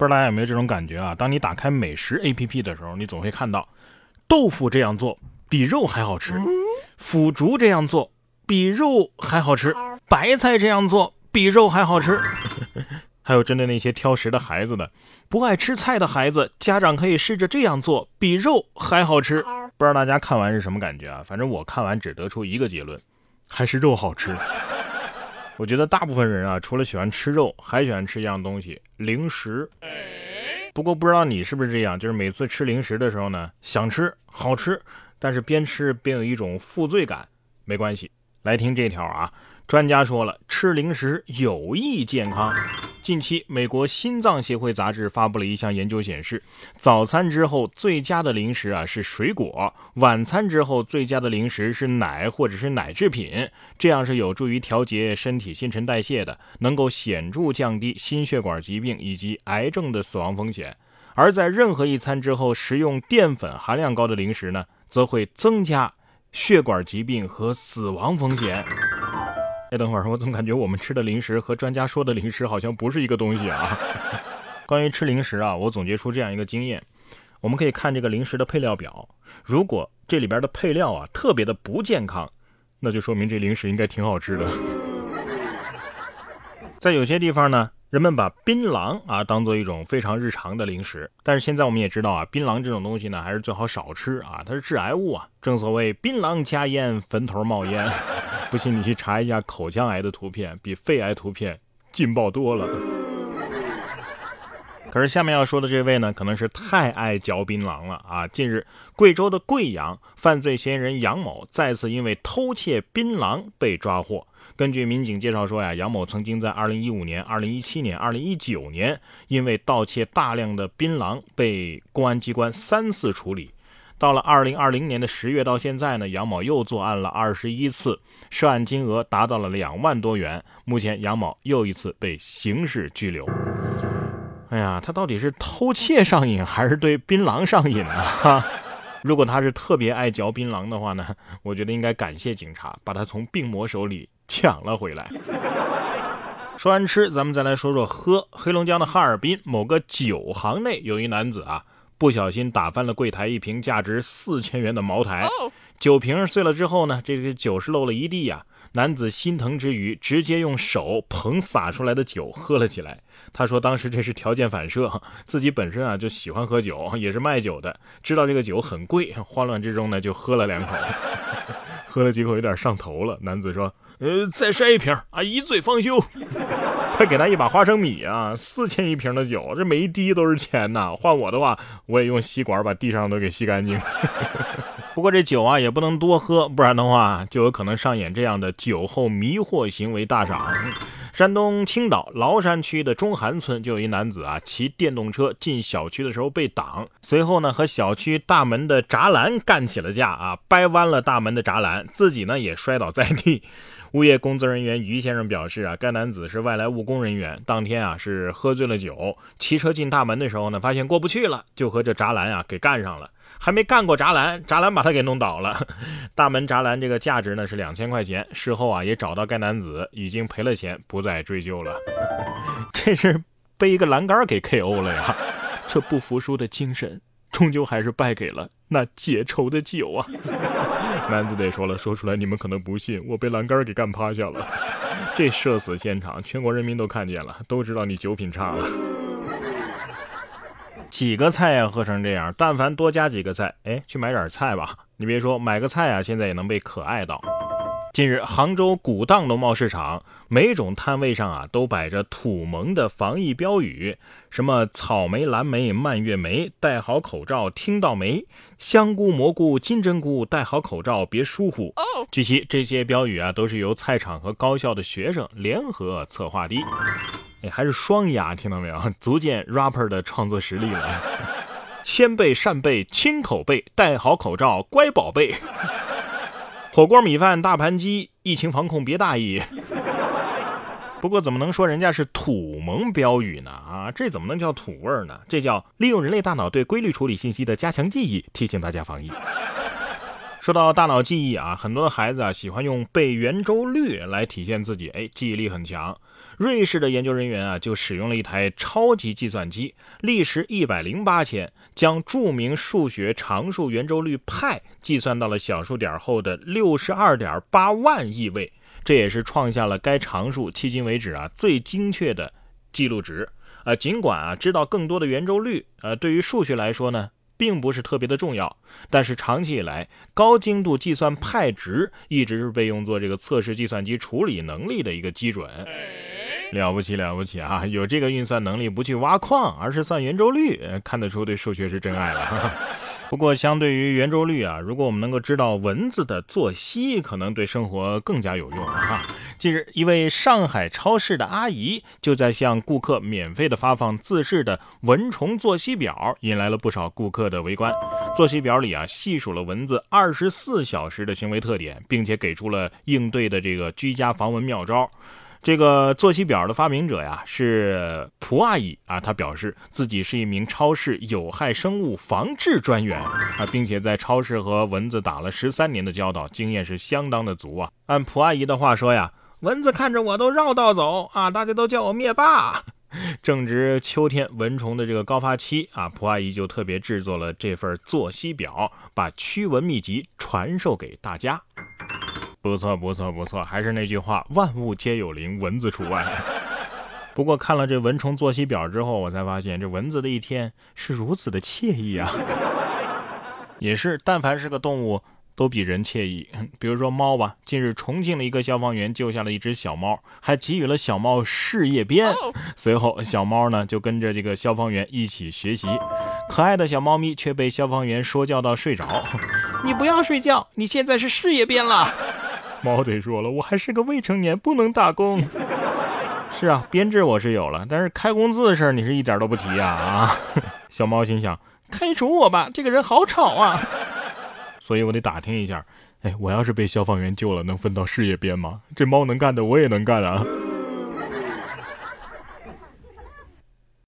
不知道大家有没有这种感觉啊？当你打开美食 APP 的时候，你总会看到豆腐这样做比肉还好吃，腐竹这样做比肉还好吃，白菜这样做比肉还好吃。还有针对那些挑食的孩子的，不爱吃菜的孩子，家长可以试着这样做，比肉还好吃。不知道大家看完是什么感觉啊？反正我看完只得出一个结论，还是肉好吃。我觉得大部分人啊，除了喜欢吃肉，还喜欢吃一样东西——零食。不过不知道你是不是这样，就是每次吃零食的时候呢，想吃好吃，但是边吃边有一种负罪感。没关系，来听这条啊。专家说了，吃零食有益健康。近期，美国心脏协会杂志发布了一项研究，显示早餐之后最佳的零食啊是水果，晚餐之后最佳的零食是奶或者是奶制品，这样是有助于调节身体新陈代谢的，能够显著降低心血管疾病以及癌症的死亡风险。而在任何一餐之后食用淀粉含量高的零食呢，则会增加血管疾病和死亡风险。哎，等会儿，我怎么感觉我们吃的零食和专家说的零食好像不是一个东西啊？关于吃零食啊，我总结出这样一个经验：我们可以看这个零食的配料表，如果这里边的配料啊特别的不健康，那就说明这零食应该挺好吃的。在有些地方呢，人们把槟榔啊当做一种非常日常的零食，但是现在我们也知道啊，槟榔这种东西呢，还是最好少吃啊，它是致癌物啊。正所谓槟榔加烟，坟头冒烟。不信你去查一下口腔癌的图片，比肺癌图片劲爆多了。可是下面要说的这位呢，可能是太爱嚼槟榔了啊！近日，贵州的贵阳犯罪嫌疑人杨某再次因为偷窃槟榔被抓获。根据民警介绍说呀，杨某曾经在2015年、2017年、2019年因为盗窃大量的槟榔被公安机关三次处理。到了二零二零年的十月，到现在呢，杨某又作案了二十一次，涉案金额达到了两万多元。目前，杨某又一次被刑事拘留。哎呀，他到底是偷窃上瘾，还是对槟榔上瘾 呢？如果他是特别爱嚼槟榔的话呢，我觉得应该感谢警察，把他从病魔手里抢了回来。说完吃，咱们再来说说喝。黑龙江的哈尔滨某个酒行内有一男子啊。不小心打翻了柜台一瓶价值四千元的茅台，酒瓶碎了之后呢，这个酒是漏了一地呀。男子心疼之余，直接用手捧洒出来的酒喝了起来。他说当时这是条件反射，自己本身啊就喜欢喝酒，也是卖酒的，知道这个酒很贵，慌乱之中呢就喝了两口，喝了几口有点上头了。男子说：“呃，再摔一瓶啊，一醉方休。”快给他一把花生米啊！四千一瓶的酒，这每一滴都是钱呐！换我的话，我也用吸管把地上都给吸干净。不过这酒啊也不能多喝，不然的话就有可能上演这样的酒后迷惑行为大赏。山东青岛崂山区的中韩村就有一男子啊，骑电动车进小区的时候被挡，随后呢和小区大门的栅栏干起了架啊，掰弯了大门的栅栏，自己呢也摔倒在地。物业工作人员于先生表示啊，该男子是外来务工人员，当天啊是喝醉了酒，骑车进大门的时候呢，发现过不去了，就和这栅栏啊给干上了，还没干过栅栏，栅栏把他给弄倒了。大门栅栏这个价值呢是两千块钱，事后啊也找到该男子，已经赔了钱，不再追究了。这是被一个栏杆给 KO 了呀！这不服输的精神，终究还是败给了那解愁的酒啊！男子得说了，说出来你们可能不信，我被栏杆给干趴下了。这社死现场，全国人民都看见了，都知道你酒品差了。几个菜呀，喝成这样，但凡多加几个菜，哎，去买点菜吧。你别说，买个菜啊，现在也能被可爱到。近日，杭州古荡农贸市场每种摊位上啊，都摆着土盟的防疫标语，什么草莓、蓝莓、蔓越莓，戴好口罩听到没？香菇、蘑菇、金针菇，戴好口罩别疏忽。据悉，这些标语啊，都是由菜场和高校的学生联合策划的。哎，还是双押，听到没有？足见 rapper 的创作实力了。先辈、扇贝、亲口背，戴好口罩，乖宝贝。火锅、米饭、大盘鸡，疫情防控别大意。不过怎么能说人家是土盟标语呢？啊，这怎么能叫土味呢？这叫利用人类大脑对规律处理信息的加强记忆，提醒大家防疫。说到大脑记忆啊，很多的孩子啊喜欢用背圆周率来体现自己，哎，记忆力很强。瑞士的研究人员啊，就使用了一台超级计算机，历时一百零八天，将著名数学常数圆周率派计算到了小数点后的六十二点八万亿位，这也是创下了该常数迄今为止啊最精确的记录值。呃，尽管啊知道更多的圆周率，呃，对于数学来说呢，并不是特别的重要，但是长期以来，高精度计算派值一直是被用作这个测试计算机处理能力的一个基准。了不起了不起啊！有这个运算能力，不去挖矿，而是算圆周率，看得出对数学是真爱了。不过，相对于圆周率啊，如果我们能够知道蚊子的作息，可能对生活更加有用啊。近日，一位上海超市的阿姨就在向顾客免费的发放自制的蚊虫作息表，引来了不少顾客的围观。作息表里啊，细数了蚊子二十四小时的行为特点，并且给出了应对的这个居家防蚊妙招。这个作息表的发明者呀是蒲阿姨啊，她表示自己是一名超市有害生物防治专员啊，并且在超市和蚊子打了十三年的交道，经验是相当的足啊。按蒲阿姨的话说呀，蚊子看着我都绕道走啊，大家都叫我灭霸。正值秋天蚊虫的这个高发期啊，蒲阿姨就特别制作了这份作息表，把驱蚊秘籍传授给大家。不错，不错，不错，还是那句话，万物皆有灵，蚊子除外。不过看了这蚊虫作息表之后，我才发现这蚊子的一天是如此的惬意啊！也是，但凡是个动物都比人惬意。比如说猫吧，近日重庆的一个消防员救下了一只小猫，还给予了小猫事业编。随后，小猫呢就跟着这个消防员一起学习。可爱的小猫咪却被消防员说教到睡着。你不要睡觉，你现在是事业编了。猫得说了，我还是个未成年，不能打工。是啊，编制我是有了，但是开工资的事儿你是一点都不提呀啊！小猫心想，开除我吧，这个人好吵啊。所以我得打听一下，哎，我要是被消防员救了，能分到事业编吗？这猫能干的，我也能干啊。